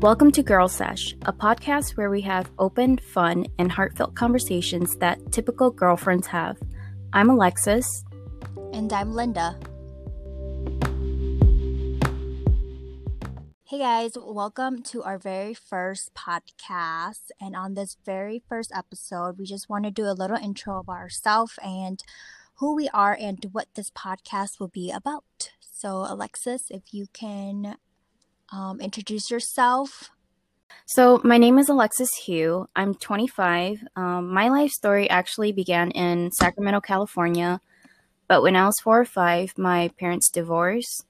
Welcome to Girl Sesh, a podcast where we have open, fun, and heartfelt conversations that typical girlfriends have. I'm Alexis. And I'm Linda. Hey guys, welcome to our very first podcast. And on this very first episode, we just want to do a little intro of ourselves and who we are and what this podcast will be about. So, Alexis, if you can um, introduce yourself. So, my name is Alexis Hugh. I'm 25. Um, my life story actually began in Sacramento, California. But when I was four or five, my parents divorced.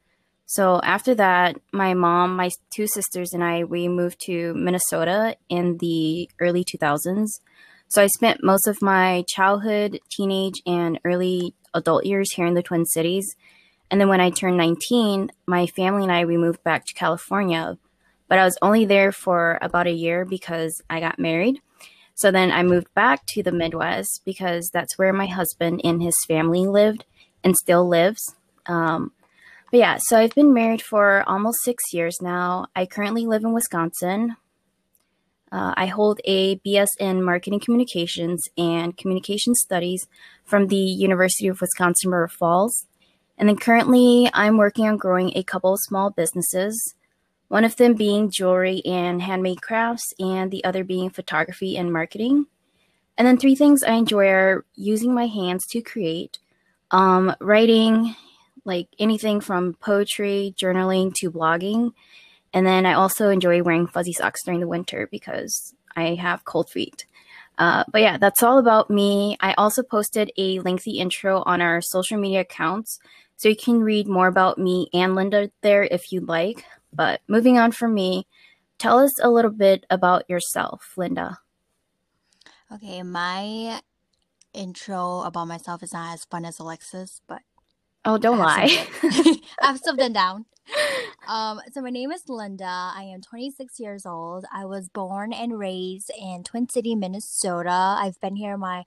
So after that, my mom, my two sisters, and I, we moved to Minnesota in the early 2000s. So I spent most of my childhood, teenage, and early adult years here in the Twin Cities. And then when I turned 19, my family and I, we moved back to California. But I was only there for about a year because I got married. So then I moved back to the Midwest because that's where my husband and his family lived and still lives. Um, but yeah, so I've been married for almost six years now. I currently live in Wisconsin. Uh, I hold a BS in Marketing Communications and Communication Studies from the University of Wisconsin River Falls. And then currently, I'm working on growing a couple of small businesses, one of them being jewelry and handmade crafts, and the other being photography and marketing. And then, three things I enjoy are using my hands to create, um, writing, like anything from poetry, journaling to blogging. And then I also enjoy wearing fuzzy socks during the winter because I have cold feet. Uh, but yeah, that's all about me. I also posted a lengthy intro on our social media accounts, so you can read more about me and Linda there if you'd like. But moving on from me, tell us a little bit about yourself, Linda. Okay, my intro about myself is not as fun as Alexis, but oh, don't lie. I've something down. Um, so my name is Linda. I am 26 years old. I was born and raised in Twin City, Minnesota. I've been here my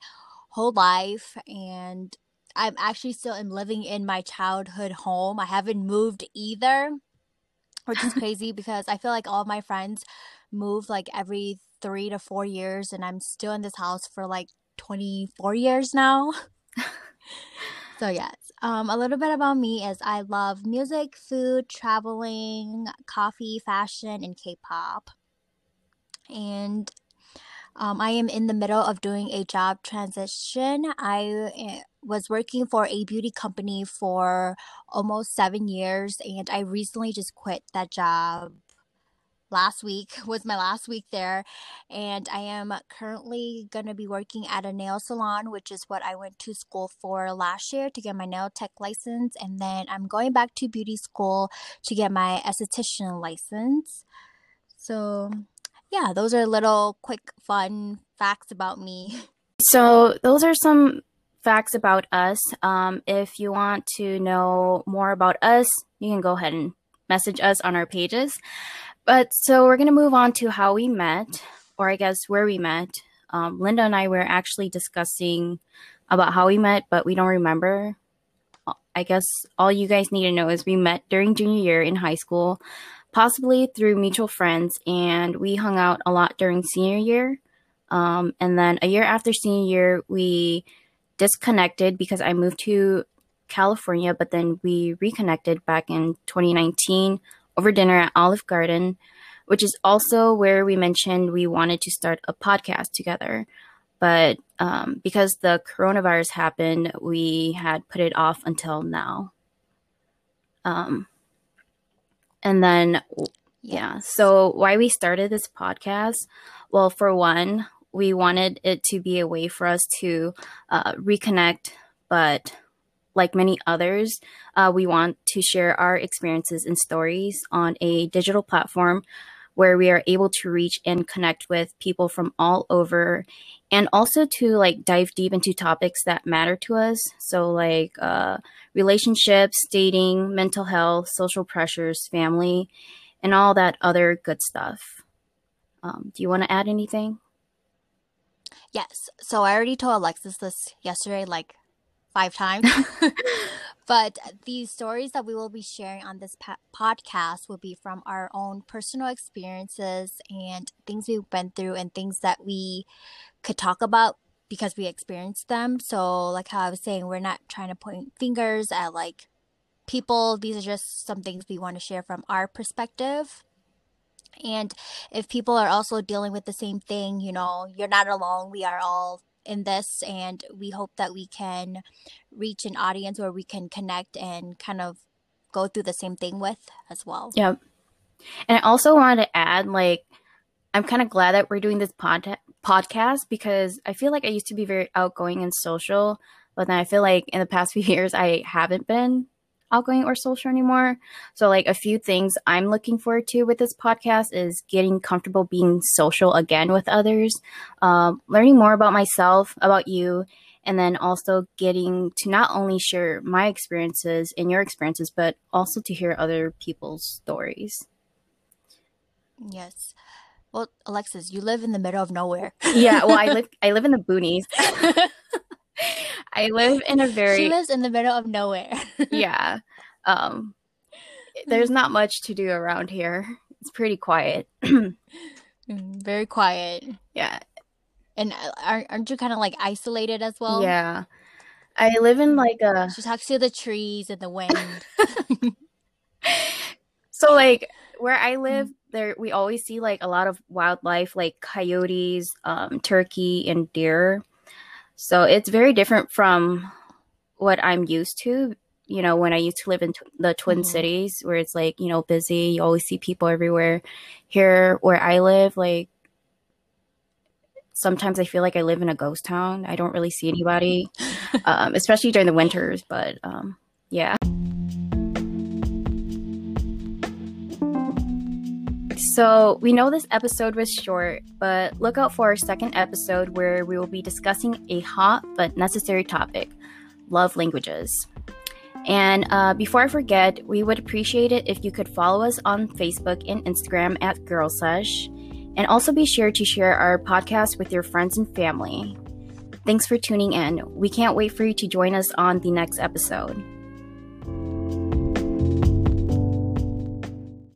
whole life, and I'm actually still am living in my childhood home. I haven't moved either, which is crazy because I feel like all my friends move like every three to four years, and I'm still in this house for like 24 years now. so yes, um, a little bit about me is I love music, food, traveling, coffee, fashion, and K-pop. And um, I am in the middle of doing a job transition. I eh, was working for a beauty company for almost seven years, and I recently just quit that job. Last week was my last week there, and I am currently going to be working at a nail salon, which is what I went to school for last year to get my nail tech license. And then I'm going back to beauty school to get my esthetician license. So, yeah, those are little quick, fun facts about me. So, those are some facts about us. Um, if you want to know more about us, you can go ahead and message us on our pages. But so we're going to move on to how we met, or I guess where we met. Um, Linda and I were actually discussing about how we met, but we don't remember. I guess all you guys need to know is we met during junior year in high school possibly through mutual friends, and we hung out a lot during senior year. Um, and then a year after senior year, we disconnected because I moved to California, but then we reconnected back in 2019 over dinner at Olive Garden, which is also where we mentioned we wanted to start a podcast together. But um, because the coronavirus happened, we had put it off until now. Um, and then, yeah. So, why we started this podcast? Well, for one, we wanted it to be a way for us to uh, reconnect, but like many others, uh, we want to share our experiences and stories on a digital platform where we are able to reach and connect with people from all over and also to like dive deep into topics that matter to us. So like uh, relationships dating mental health social pressures family and all that other good stuff. Um, do you want to add anything yes so i already told alexis this yesterday like five times. but these stories that we will be sharing on this pa- podcast will be from our own personal experiences and things we've been through and things that we could talk about because we experienced them. So, like how I was saying, we're not trying to point fingers at like people. These are just some things we want to share from our perspective. And if people are also dealing with the same thing, you know, you're not alone. We are all in this and we hope that we can reach an audience where we can connect and kind of go through the same thing with as well. Yep. And I also wanted to add like I'm kind of glad that we're doing this pod- podcast because I feel like I used to be very outgoing and social, but then I feel like in the past few years I haven't been outgoing or social anymore. So, like, a few things I'm looking forward to with this podcast is getting comfortable being social again with others, um, learning more about myself, about you, and then also getting to not only share my experiences and your experiences, but also to hear other people's stories. Yes. Well, Alexis, you live in the middle of nowhere. yeah, well, I live I live in the boonies. I live in a very She lives in the middle of nowhere. yeah. Um there's not much to do around here. It's pretty quiet. Mm, very quiet. Yeah. And aren't you kind of like isolated as well? Yeah. I live in like a She talks to the trees and the wind. So like where I live, there we always see like a lot of wildlife like coyotes, um, turkey and deer. So it's very different from what I'm used to. You know, when I used to live in tw- the Twin Mhm. Cities, where it's like you know busy, you always see people everywhere. Here, where I live, like sometimes I feel like I live in a ghost town. I don't really see anybody, um, especially during the winters. But um, yeah. So, we know this episode was short, but look out for our second episode where we will be discussing a hot but necessary topic love languages. And uh, before I forget, we would appreciate it if you could follow us on Facebook and Instagram at Girl and also be sure to share our podcast with your friends and family. Thanks for tuning in. We can't wait for you to join us on the next episode.